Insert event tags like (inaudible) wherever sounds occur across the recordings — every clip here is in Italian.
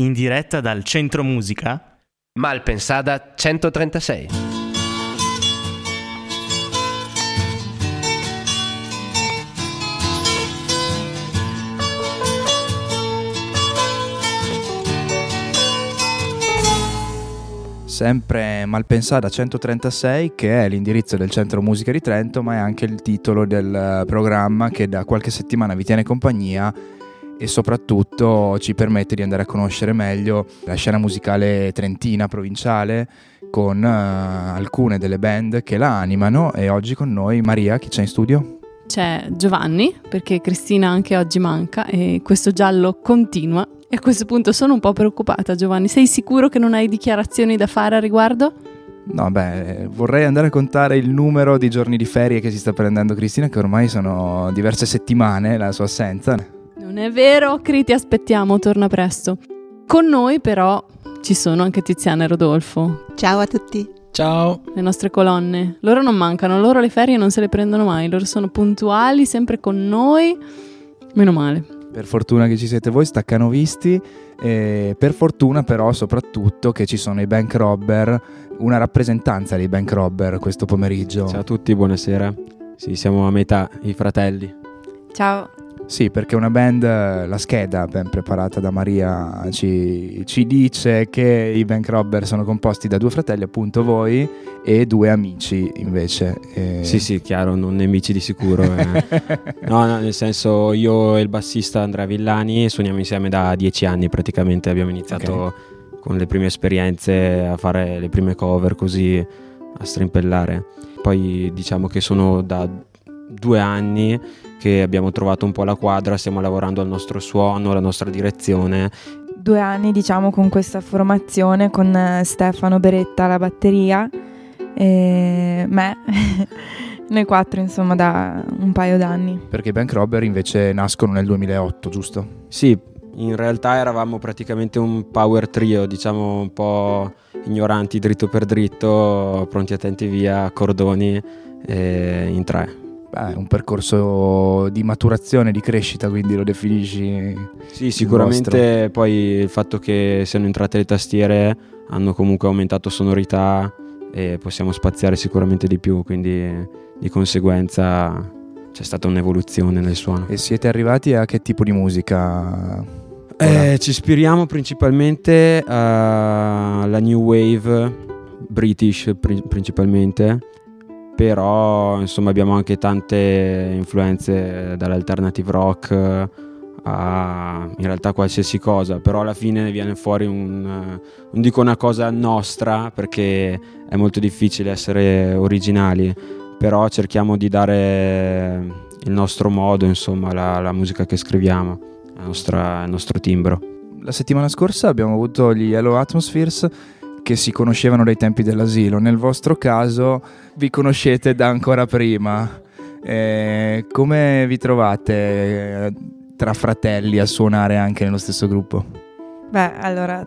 in diretta dal Centro Musica Malpensada 136. Sempre Malpensada 136 che è l'indirizzo del Centro Musica di Trento ma è anche il titolo del programma che da qualche settimana vi tiene compagnia e soprattutto ci permette di andare a conoscere meglio la scena musicale trentina provinciale con uh, alcune delle band che la animano e oggi con noi Maria chi c'è in studio? C'è Giovanni perché Cristina anche oggi manca e questo giallo continua e a questo punto sono un po' preoccupata Giovanni, sei sicuro che non hai dichiarazioni da fare a riguardo? No, beh, vorrei andare a contare il numero di giorni di ferie che si sta prendendo Cristina, che ormai sono diverse settimane la sua assenza. Non è vero, Cri, ti aspettiamo, torna presto. Con noi però ci sono anche Tiziana e Rodolfo. Ciao a tutti. Ciao. Le nostre colonne. Loro non mancano, loro le ferie non se le prendono mai, loro sono puntuali, sempre con noi. Meno male. Per fortuna che ci siete voi, staccano visti. E per fortuna però soprattutto che ci sono i bank robber, una rappresentanza dei bank robber questo pomeriggio. Ciao a tutti, buonasera. Sì, siamo a metà, i fratelli. Ciao. Sì, perché una band, la scheda ben preparata da Maria ci, ci, dice che i Bank Robber sono composti da due fratelli, appunto voi, e due amici invece. E... Sì, sì, chiaro, non nemici di sicuro. Eh. (laughs) no, no, nel senso io e il bassista Andrea Villani suoniamo insieme da dieci anni praticamente, abbiamo iniziato okay. con le prime esperienze a fare le prime cover così, a strimpellare. Poi diciamo che sono da due anni che abbiamo trovato un po' la quadra, stiamo lavorando al nostro suono, alla nostra direzione. Due anni diciamo con questa formazione con eh, Stefano Beretta alla batteria e me, (laughs) noi quattro insomma da un paio d'anni. Perché i Bank Robber invece nascono nel 2008, giusto? Sì, in realtà eravamo praticamente un power trio, diciamo un po' ignoranti dritto per dritto, pronti attenti via, cordoni in tre. Beh, un percorso di maturazione, di crescita, quindi lo definisci? Sì, sicuramente vostro. poi il fatto che siano entrate le tastiere hanno comunque aumentato sonorità e possiamo spaziare sicuramente di più, quindi di conseguenza c'è stata un'evoluzione nel suono. E siete arrivati a che tipo di musica? Eh, ci ispiriamo principalmente alla new wave british principalmente però insomma abbiamo anche tante influenze dall'alternative rock a in realtà qualsiasi cosa, però alla fine viene fuori un, non dico una cosa nostra perché è molto difficile essere originali, però cerchiamo di dare il nostro modo, insomma, la, la musica che scriviamo, nostra, il nostro timbro. La settimana scorsa abbiamo avuto gli Yellow Atmospheres che si conoscevano dai tempi dell'asilo. Nel vostro caso vi conoscete da ancora prima. Eh, come vi trovate eh, tra fratelli a suonare anche nello stesso gruppo? Beh, allora,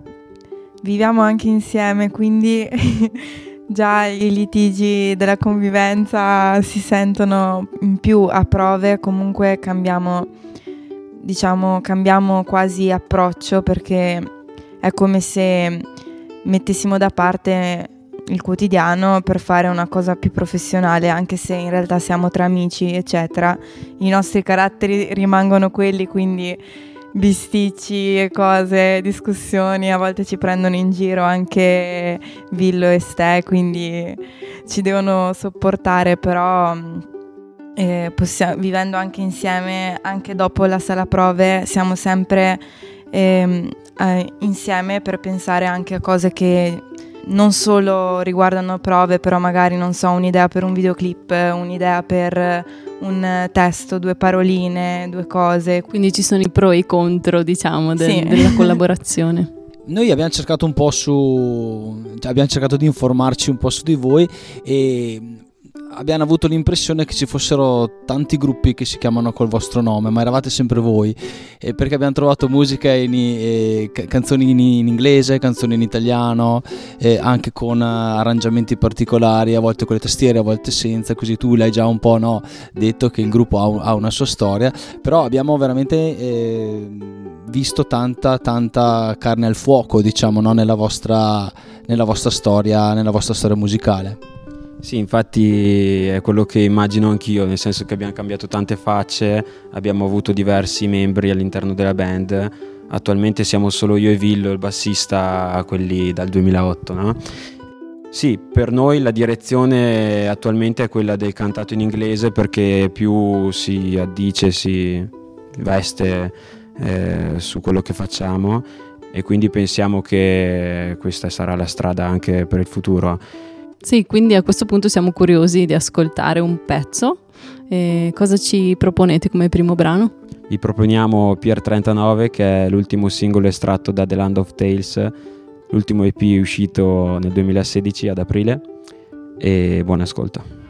viviamo anche insieme, quindi (laughs) già i litigi della convivenza si sentono in più a prove, comunque cambiamo, diciamo, cambiamo quasi approccio perché è come se mettessimo da parte il quotidiano per fare una cosa più professionale, anche se in realtà siamo tra amici, eccetera. I nostri caratteri rimangono quelli, quindi bisticci e cose, discussioni, a volte ci prendono in giro anche Villo e Ste, quindi ci devono sopportare, però eh, possiamo, vivendo anche insieme, anche dopo la sala prove, siamo sempre eh, eh, insieme per pensare anche a cose che non solo riguardano prove, però magari non so, un'idea per un videoclip, un'idea per un testo, due paroline, due cose. Quindi ci sono i pro e i contro, diciamo, de- sì. della (laughs) collaborazione. Noi abbiamo cercato un po' su, cioè abbiamo cercato di informarci un po' su di voi e abbiamo avuto l'impressione che ci fossero tanti gruppi che si chiamano col vostro nome, ma eravate sempre voi, e perché abbiamo trovato musica in, eh, canzoni in, in, inglese, canzoni in italiano, eh, anche con uh, arrangiamenti particolari, a volte con le tastiere, a volte senza, così tu l'hai già un po' no, detto che il gruppo ha, ha, una sua storia, però abbiamo veramente eh, visto tanta, tanta carne al fuoco, diciamo, no, nella, vostra, nella vostra storia, nella vostra storia musicale. Sì, infatti è quello che immagino anch'io, nel senso che abbiamo cambiato tante facce, abbiamo avuto diversi membri all'interno della band. Attualmente siamo solo io e Villo, il bassista, quelli dal 2008, no? Sì, per noi la direzione attualmente è quella del cantato in inglese perché più si addice, si veste eh, su quello che facciamo e quindi pensiamo che questa sarà la strada anche per il futuro sì, quindi a questo punto siamo curiosi di ascoltare un pezzo. E cosa ci proponete come primo brano? Vi proponiamo Pier 39 che è l'ultimo singolo estratto da The Land of Tales, l'ultimo EP uscito nel 2016 ad aprile e buon ascolto.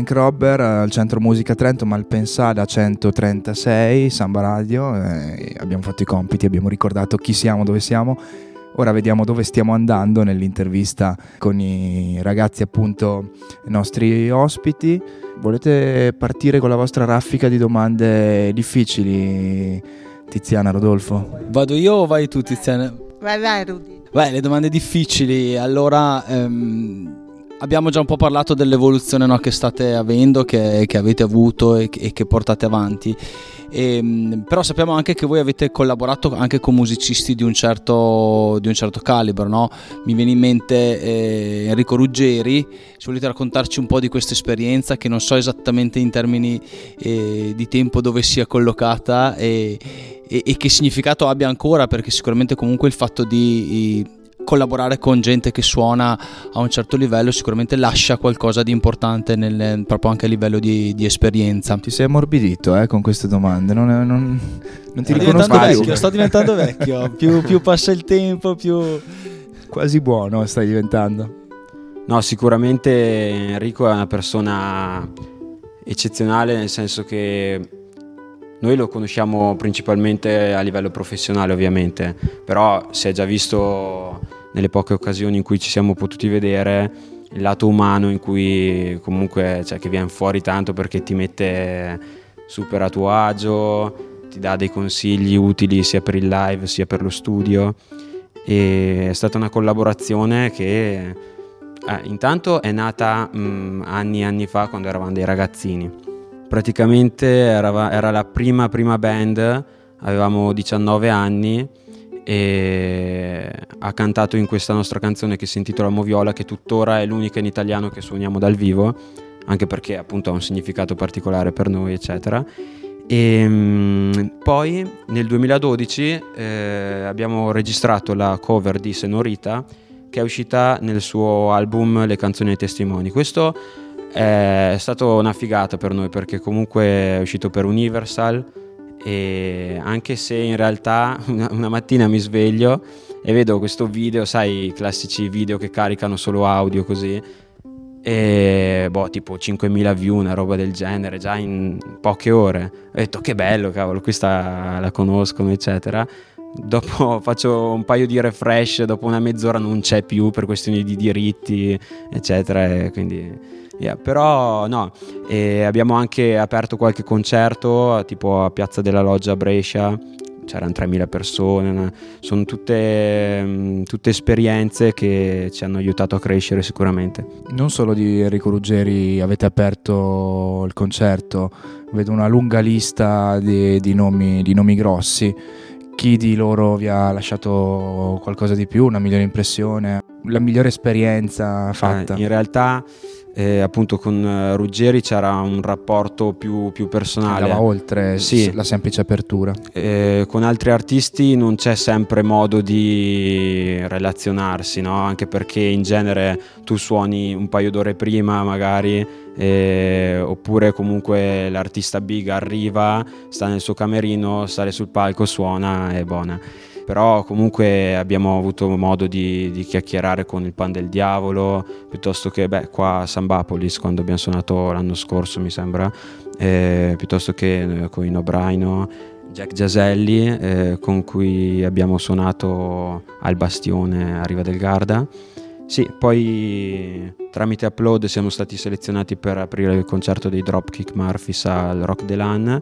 Bank Robber al Centro Musica Trento, Malpensada 136, Samba Radio. eh, abbiamo fatto i compiti, abbiamo ricordato chi siamo, dove siamo. Ora vediamo dove stiamo andando nell'intervista con i ragazzi, appunto, i nostri ospiti. Volete partire con la vostra raffica di domande difficili, Tiziana, Rodolfo? Vado io o vai tu Tiziana? Vai, vai, Rudy. Beh, le domande difficili. Allora, ehm, abbiamo già un po' parlato dell'evoluzione no, che state avendo, che, che avete avuto e, che- e che portate avanti. Ehm, però sappiamo anche che voi avete collaborato anche con musicisti di un certo, di un certo calibro, no? Mi viene in mente eh, Enrico Ruggeri, se volete raccontarci un po' di questa esperienza che non so esattamente in termini eh, di tempo dove sia collocata e, e- e che significato abbia ancora, perché sicuramente comunque il fatto di collaborare con gente che suona a un certo livello sicuramente lascia qualcosa di importante nel- proprio anche a livello di, di esperienza. Ti sei ammorbidito eh, con queste domande, non, non- non ti Sto riconosco più. vecchio, sto diventando vecchio, più, più passa il tempo, più... Quasi buono stai diventando. No, sicuramente Enrico è una persona eccezionale nel senso che noi lo conosciamo principalmente a livello professionale ovviamente, però si è già visto nelle poche occasioni in cui ci siamo potuti vedere il lato umano in cui comunque cioè, che viene fuori tanto perché ti mette super a tuo agio, ti dà dei consigli utili sia per il live sia per lo studio e è stata una collaborazione che eh, intanto è nata mh, anni e anni fa quando eravamo dei ragazzini. Praticamente era, era la prima prima band, avevamo 19 anni e ha cantato in questa nostra canzone che si intitola Moviola, che tuttora è l'unica in italiano che suoniamo dal vivo, anche perché appunto ha un significato particolare per noi, eccetera. E mh, poi nel 2012 eh, abbiamo registrato la cover di Senorita che è uscita nel suo album Le canzoni ai testimoni. Questo è stato una figata per noi perché comunque è uscito per Universal e anche se in realtà (laughs) una, una mattina mi sveglio e vedo questo video, sai, i classici video che caricano solo audio così e boh, tipo 5.000 view, una roba del genere, già in poche ore. Ho detto che bello, cavolo, questa la conoscono, eccetera. Dopo (laughs) faccio un paio di refresh, dopo una mezz'ora non c'è più per questioni di diritti, eccetera. E quindi, yeah. Però no, e abbiamo anche aperto qualche concerto, tipo a Piazza della Loggia a Brescia, c'erano 3.000 persone, no? sono tutte, mm, tutte esperienze che ci hanno aiutato a crescere sicuramente. Non solo di Enrico Ruggeri avete aperto il concerto, vedo una lunga lista di, di nomi, di nomi grossi. Chi di loro vi ha lasciato qualcosa di più, una migliore impressione, la migliore esperienza fatta? Eh, in realtà, eh, appunto, con eh, Ruggeri c'era un rapporto più, più personale. Andava oltre Sì. la semplice apertura. Eh, con altri artisti non c'è sempre modo di relazionarsi, no? anche perché in genere tu suoni un paio d'ore prima magari, eh, oppure comunque l'artista big arriva, sta nel suo camerino, sale sul palco, suona e buona. Però comunque abbiamo avuto modo di, di chiacchierare con il Pan del Diavolo, piuttosto che beh, qua a Sambapolis quando abbiamo suonato l'anno scorso mi sembra, eh, piuttosto che eh, con i Nobraino, Jack Giaselli eh, con cui abbiamo suonato al Bastione a Riva del Garda. Sì, poi tramite Upload siamo stati selezionati per aprire il concerto dei Dropkick Murphys al Rock Delan.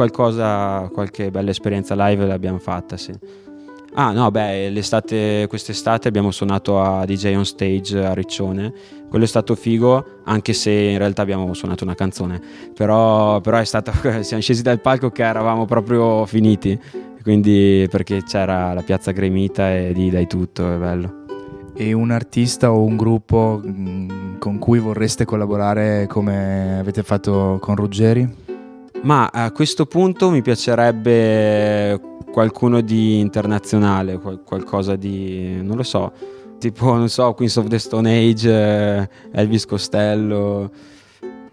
Qualcosa, qualche bella esperienza live l'abbiamo fatta, sì. Ah no, beh, l'estate, quest'estate abbiamo suonato a DJ on stage a Riccione. Quello è stato figo, anche se in realtà abbiamo suonato una canzone. Però, però è stato, (laughs) siamo scesi dal palco che eravamo proprio finiti. Quindi perché c'era la piazza gremita e lì dai tutto, è bello. E un artista o un gruppo mh, con cui vorreste collaborare come avete fatto con Ruggeri? Ma a questo punto mi piacerebbe qualcuno di internazionale, qual- qualcosa di, non lo so, tipo, non so, Queens of the Stone Age, eh, Elvis Costello,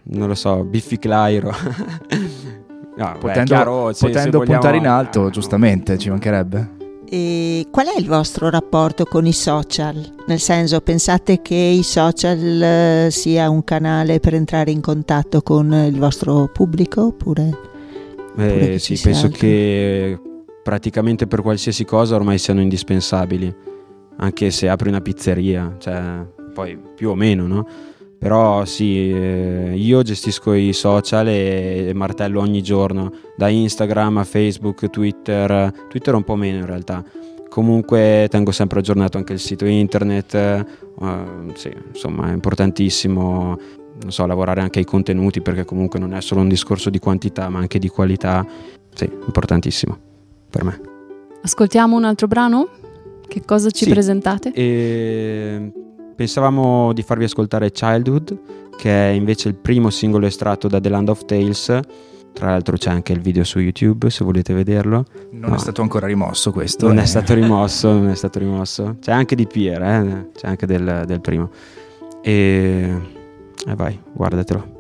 non lo so, Biffy Clyro. (laughs) No, beh, Potendo, chiaro, se- se potendo vogliamo- puntare in alto, eh, giustamente, ci mancherebbe. E qual è il vostro rapporto con i social? Nel senso, pensate che i social eh, sia un canale per entrare in contatto con il vostro pubblico oppure? oppure Eh, sì, penso altro? che praticamente per qualsiasi cosa ormai siano indispensabili, anche se apri una pizzeria, cioè, poi più o meno, no? Però sì, eh, io gestisco i social e, martello ogni giorno, da Instagram a Facebook, Twitter, Twitter un po' meno in realtà. Comunque tengo sempre aggiornato anche il sito internet, eh, sì, insomma è importantissimo non so, lavorare anche ai contenuti perché comunque non è solo un discorso di quantità ma anche di qualità, sì, importantissimo per me. Ascoltiamo un altro brano? Che cosa ci Sì. presentate? E pensavamo di farvi ascoltare Childhood, che è invece il primo singolo estratto da The Land of Tales. Tra l'altro c'è anche il video su YouTube se volete vederlo. Non No. è stato ancora rimosso questo. Non è eh. stato (laughs) rimosso, non è stato rimosso. C'è anche di Pierre, eh? c'è anche del, del primo. E... e vai, guardatelo.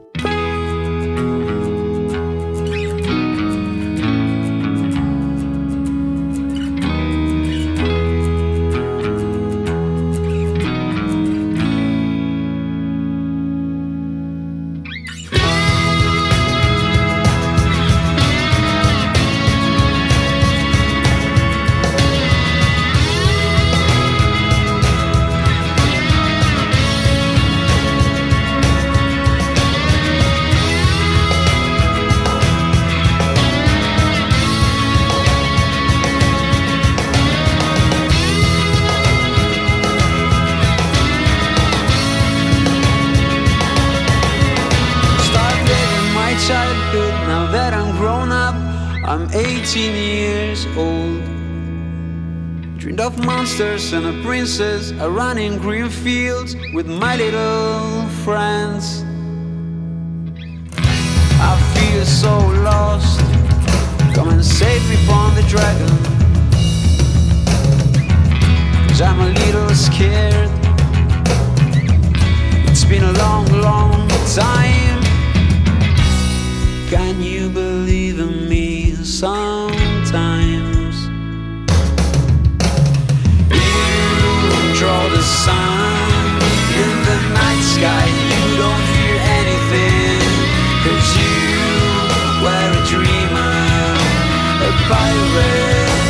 Of monsters and a princess. I run in green fields with my little friends. I feel so lost. Come and save me from the dragon. Cause I'm a little scared. It's been a long, long time. Can you believe in me sometimes? Sky. You don't fear anything. Cause you were a dreamer, a pirate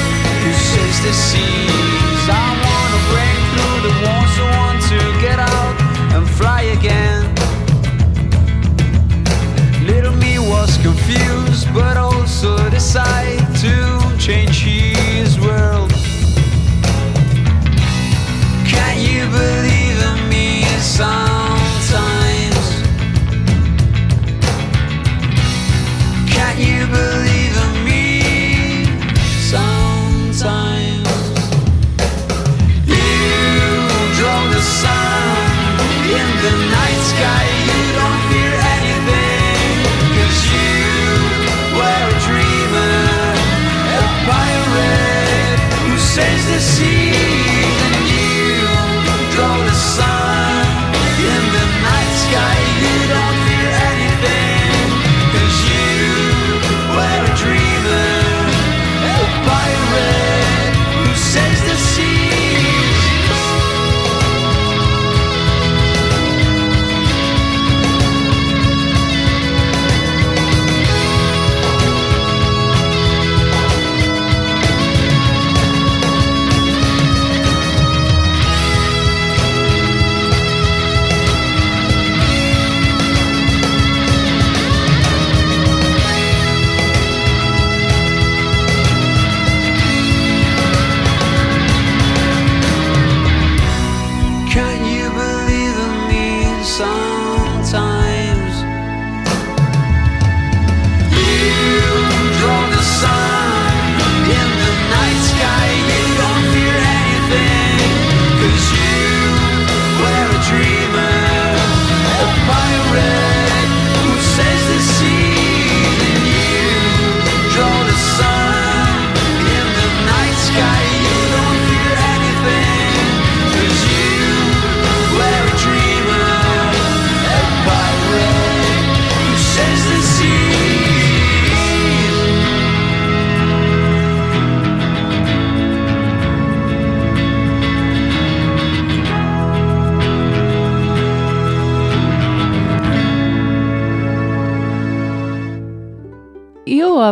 who sails the seas. I wanna break through the walls, I want to get out and fly again. Little me was confused, but also decided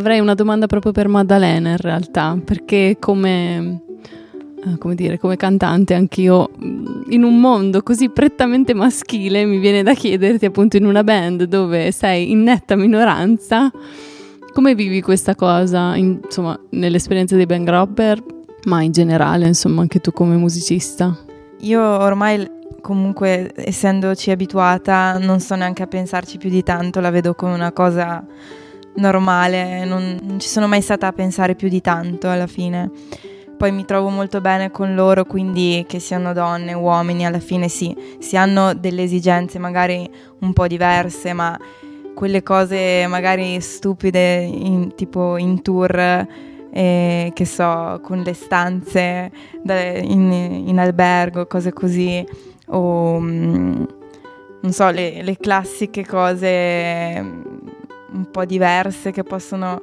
avrei una domanda proprio per Maddalena in realtà, perché come, eh, come dire, come cantante anch'io mh, in un mondo così prettamente maschile mi viene da chiederti appunto in una band dove sei in netta minoranza, come vivi questa cosa, in- insomma, nell'esperienza dei band grabber, ma in generale, insomma, anche tu come musicista? Io ormai comunque essendoci abituata non sto neanche a pensarci più di tanto, la vedo come una cosa normale, non, non ci sono mai stata a pensare più di tanto alla fine. Poi mi trovo molto bene con loro, quindi che siano donne, uomini, alla fine sì, si hanno delle esigenze magari un po' diverse, ma quelle cose magari stupide, in- tipo in tour, eh, che so, con le stanze in, in albergo, cose così, o mm, non so, le, le classiche cose un po' diverse che possono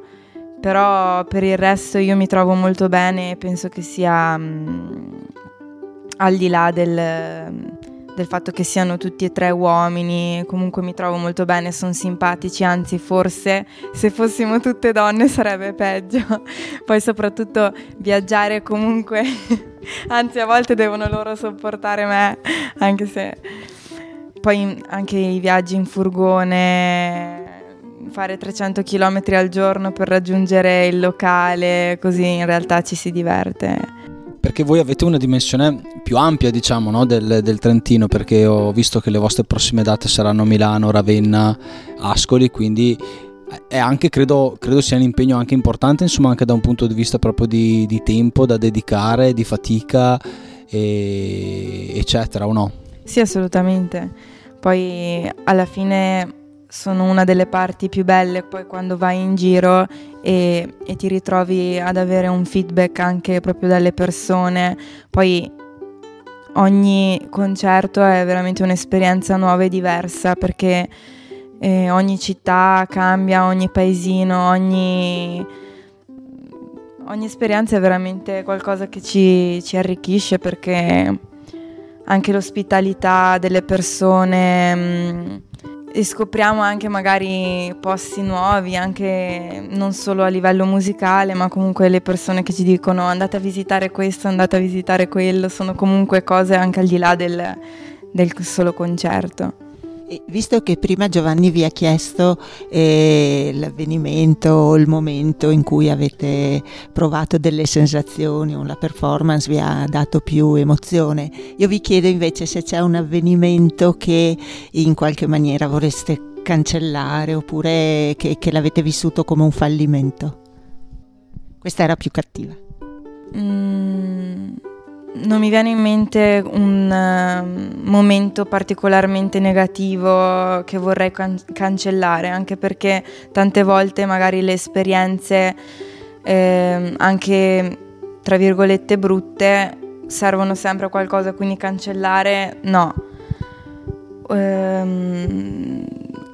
però per il resto io mi trovo molto bene e penso che sia mm, al di là del, del fatto che siano tutti e tre uomini, comunque mi trovo molto bene, sono simpatici, anzi forse se fossimo tutte donne sarebbe peggio. (laughs) Poi soprattutto viaggiare comunque, (laughs) anzi a volte devono loro sopportare me, anche se poi anche i viaggi in furgone, fare 300 km al giorno per raggiungere il locale, così in realtà ci si diverte. Perché voi avete una dimensione più ampia, diciamo, no, del, del Trentino, perché ho visto che le vostre prossime date saranno Milano, Ravenna, Ascoli, quindi è anche, credo, credo sia un impegno anche importante, insomma, anche da un punto di vista proprio di, di tempo da dedicare, di fatica, e- eccetera, o no? Sì, assolutamente. Poi alla fine sono una delle parti più belle poi quando vai in giro e, e ti ritrovi ad avere un feedback anche proprio dalle persone. Poi ogni concerto è veramente un'esperienza nuova e diversa perché eh, ogni città cambia, ogni paesino, ogni, ogni esperienza è veramente qualcosa che ci, ci arricchisce perché anche l'ospitalità delle persone mh, e scopriamo anche magari posti nuovi, anche non solo a livello musicale, ma comunque le persone che ci dicono andate a visitare questo, andate a visitare quello, sono comunque cose anche al di là del, del solo concerto. E visto che prima Giovanni vi ha chiesto eh, l'avvenimento, il momento in cui avete provato delle sensazioni o la performance vi ha dato più emozione, io vi chiedo invece se c'è un avvenimento che in qualche maniera vorreste cancellare oppure che, che l'avete vissuto come un fallimento. Questa era più cattiva. Mm, non mi viene in mente un eh, momento particolarmente negativo che vorrei can- cancellare, anche perché tante volte magari le esperienze, ehm, anche tra virgolette brutte, servono sempre a qualcosa, quindi cancellare no. Ehm,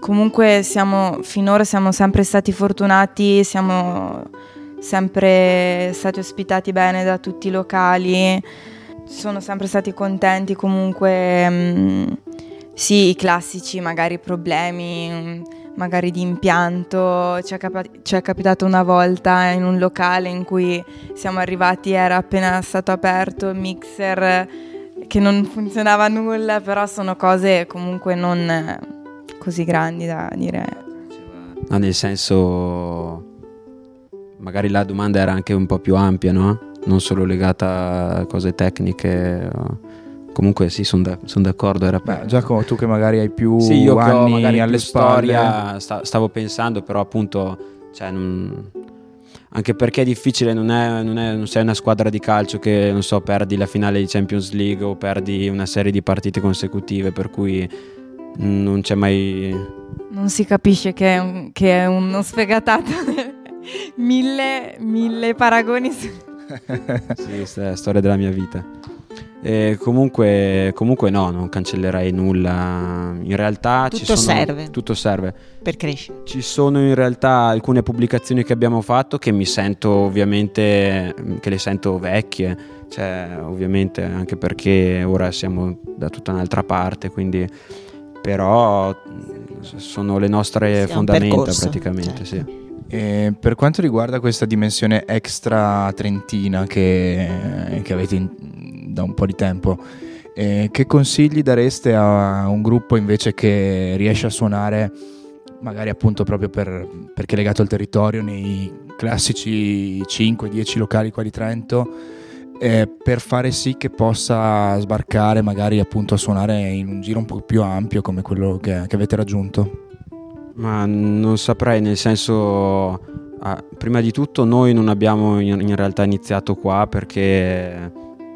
comunque siamo, finora siamo sempre stati fortunati, siamo sempre stati ospitati bene da tutti i locali, sono sempre stati contenti comunque, mm, sì, i classici magari problemi, mm, magari di impianto, ci è, capa- ci è capitato una volta in un locale in cui siamo arrivati, era appena stato aperto il mixer che non funzionava nulla, però sono cose comunque non eh, così grandi da dire. No, nel senso, magari la domanda era anche un po' più ampia, no? Non solo legata a cose tecniche. o- Comunque sì, sono d'accordo. Era Beh, Giacomo, tu che magari hai più sì, io che ho anni magari alle più spalle, storia, sta- stavo pensando, però appunto, cioè, non- anche perché è difficile, non, è, non, è- non sei una squadra di calcio che, non so, perdi la finale di Champions League o perdi una serie di partite consecutive, per cui non c'è mai... Non si capisce che è, un- che è uno sfegatato. Mille, mille paragoni. su- (laughs) Sì, questa è la storia della mia vita. Comunque, comunque no, non cancellerei nulla. In realtà ci Tutto sono, serve. Tutto serve. Per crescere. Ci sono in realtà alcune pubblicazioni che abbiamo fatto che mi sento ovviamente, che le sento vecchie, cioè ovviamente anche perché ora siamo da tutta un'altra parte, quindi però mh, sono le nostre Sì, fondamenta percorso, praticamente, certo. sì. E per quanto riguarda questa dimensione extra trentina che, che avete in- da un po' di tempo, eh, che consigli dareste a un gruppo invece che riesce a suonare, magari appunto proprio per- perché è legato al territorio, nei classici 5-10 locali qua di Trento, eh, per fare sì che possa sbarcare magari appunto a suonare in un giro un po' più ampio come quello che, che avete raggiunto? Ma non saprei, nel senso, ah, prima di tutto noi non abbiamo in, in realtà iniziato qua perché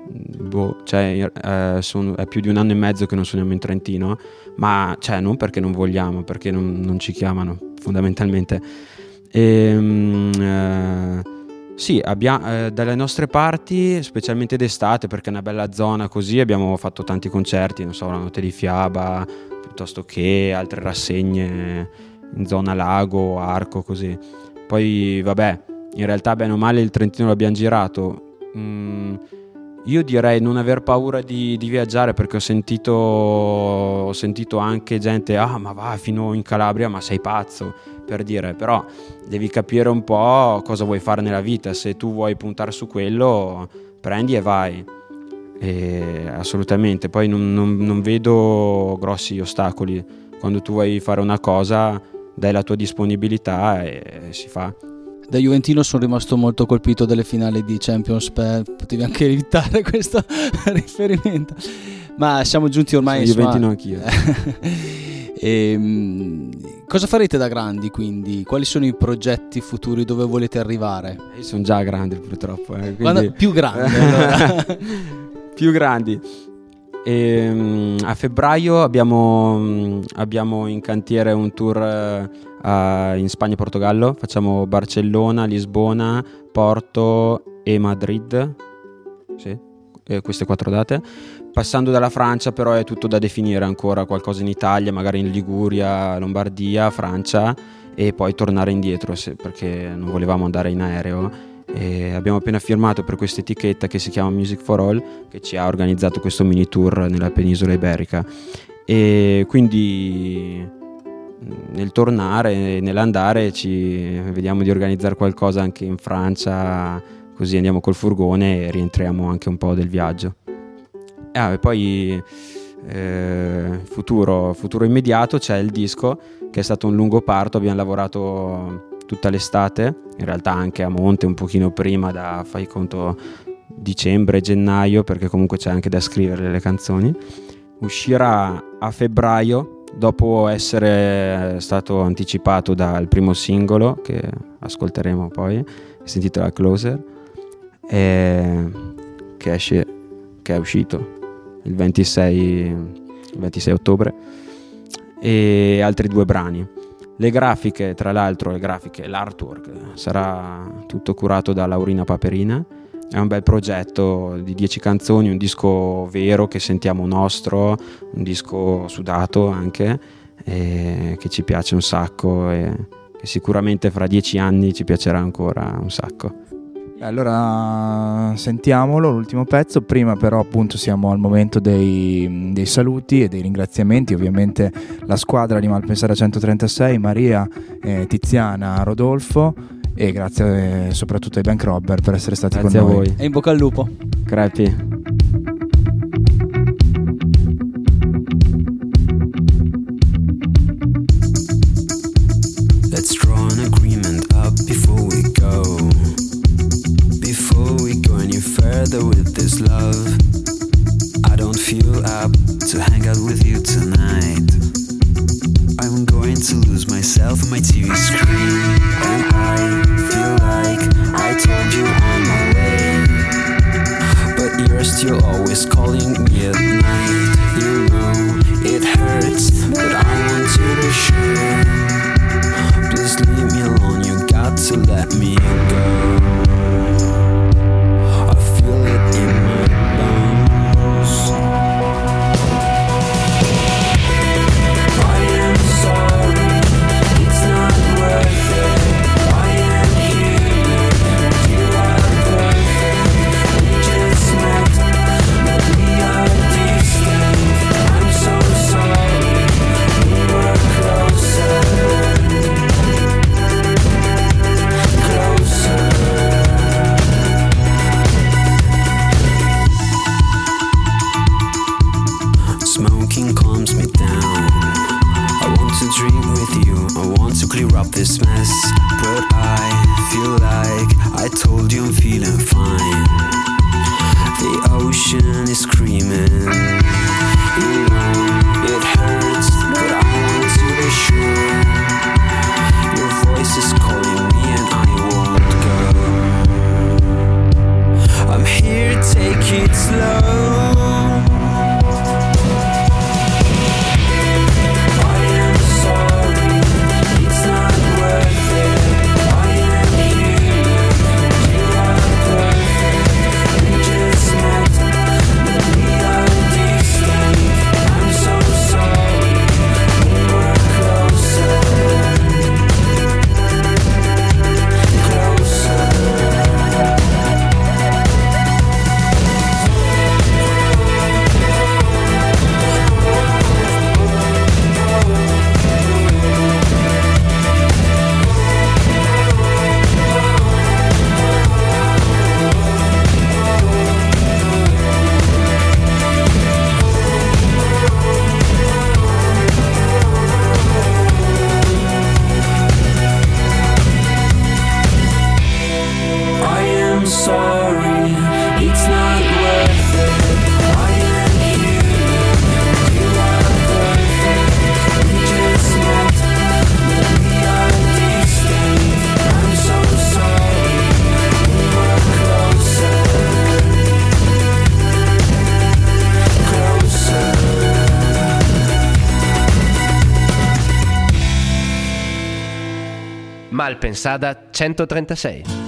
boh, cioè, eh, sono- è più di un anno e mezzo che non suoniamo in Trentino, ma cioè, non perché non vogliamo, perché non, non ci chiamano fondamentalmente. Ehm, eh, sì, abbia- eh, dalle nostre parti, specialmente d'estate, perché è una bella zona così, abbiamo fatto tanti concerti, non so, la Notte di Fiaba, piuttosto che altre rassegne in zona lago, arco, così. Poi, vabbè, in realtà, bene o male, il Trentino l'abbiamo girato. Mm, io direi non aver paura di, di viaggiare perché ho sentito, ho sentito anche gente, ah, ma va fino in Calabria, ma sei pazzo, per dire, però devi capire un po' cosa vuoi fare nella vita. Se tu vuoi puntare su quello, prendi e vai. E assolutamente, poi non, non- non vedo grossi ostacoli. Quando tu vuoi fare una cosa, dai la tua disponibilità e si fa. Da Juventino sono rimasto molto colpito dalle finali di Champions per potevi anche evitare (laughs) questo (laughs) riferimento. Ma siamo giunti ormai Sono Juventino anch'io. (laughs) Ehm, cosa farete da grandi quindi? Quali sono i progetti futuri dove volete arrivare? Io sono già grande purtroppo. eh, quindi- Quando- più grandi, allora. più grandi. Ehm, a febbraio abbiamo, mm, abbiamo in cantiere un tour a- in Spagna e Portogallo. Facciamo Barcellona, Lisbona, Porto e Madrid. Sì, eh, queste quattro date. Passando dalla Francia, però, è tutto da definire ancora. Qualcosa in Italia, magari in Liguria, Lombardia, Francia, e poi tornare indietro se- perché non volevamo andare in aereo. E abbiamo appena firmato per questa etichetta che si chiama Music for All, che ci ha organizzato questo mini tour nella penisola iberica. E quindi nel tornare nell'andare ci vediamo di organizzare qualcosa anche in Francia, così andiamo col furgone e rientriamo anche un po' del viaggio. Ah, e poi eh, futuro, futuro immediato c'è il disco che è stato un lungo parto, abbiamo lavorato tutta l'estate, in realtà anche a monte un pochino prima da, fai conto, dicembre, gennaio, perché comunque c'è anche da scrivere le canzoni. Uscirà a febbraio, dopo essere stato anticipato dal primo singolo, che ascolteremo poi, si intitola Closer, che, esce, che è uscito il 26, il 26 ottobre, e altri due brani. Le grafiche, tra l'altro, le grafiche, l'artwork sarà tutto curato da Laurina Paperina. È un bel progetto di 10 canzoni, un disco vero che sentiamo nostro, un disco sudato anche, che ci piace un sacco e che sicuramente fra 10 anni ci piacerà ancora un sacco. Allora sentiamolo, l'ultimo pezzo, prima però appunto siamo al momento dei, dei saluti e dei ringraziamenti, ovviamente la squadra di Malpensare 136, Maria, eh, Tiziana, Rodolfo e grazie eh, soprattutto ai Bank Robber per essere stati Grazie a con noi. voi. E in bocca al lupo. Crepi. Me at night. You know it hurts, but I want to be sure. Please leave me alone, you got to let me go. I'm feeling fine. The ocean Malpensada 136.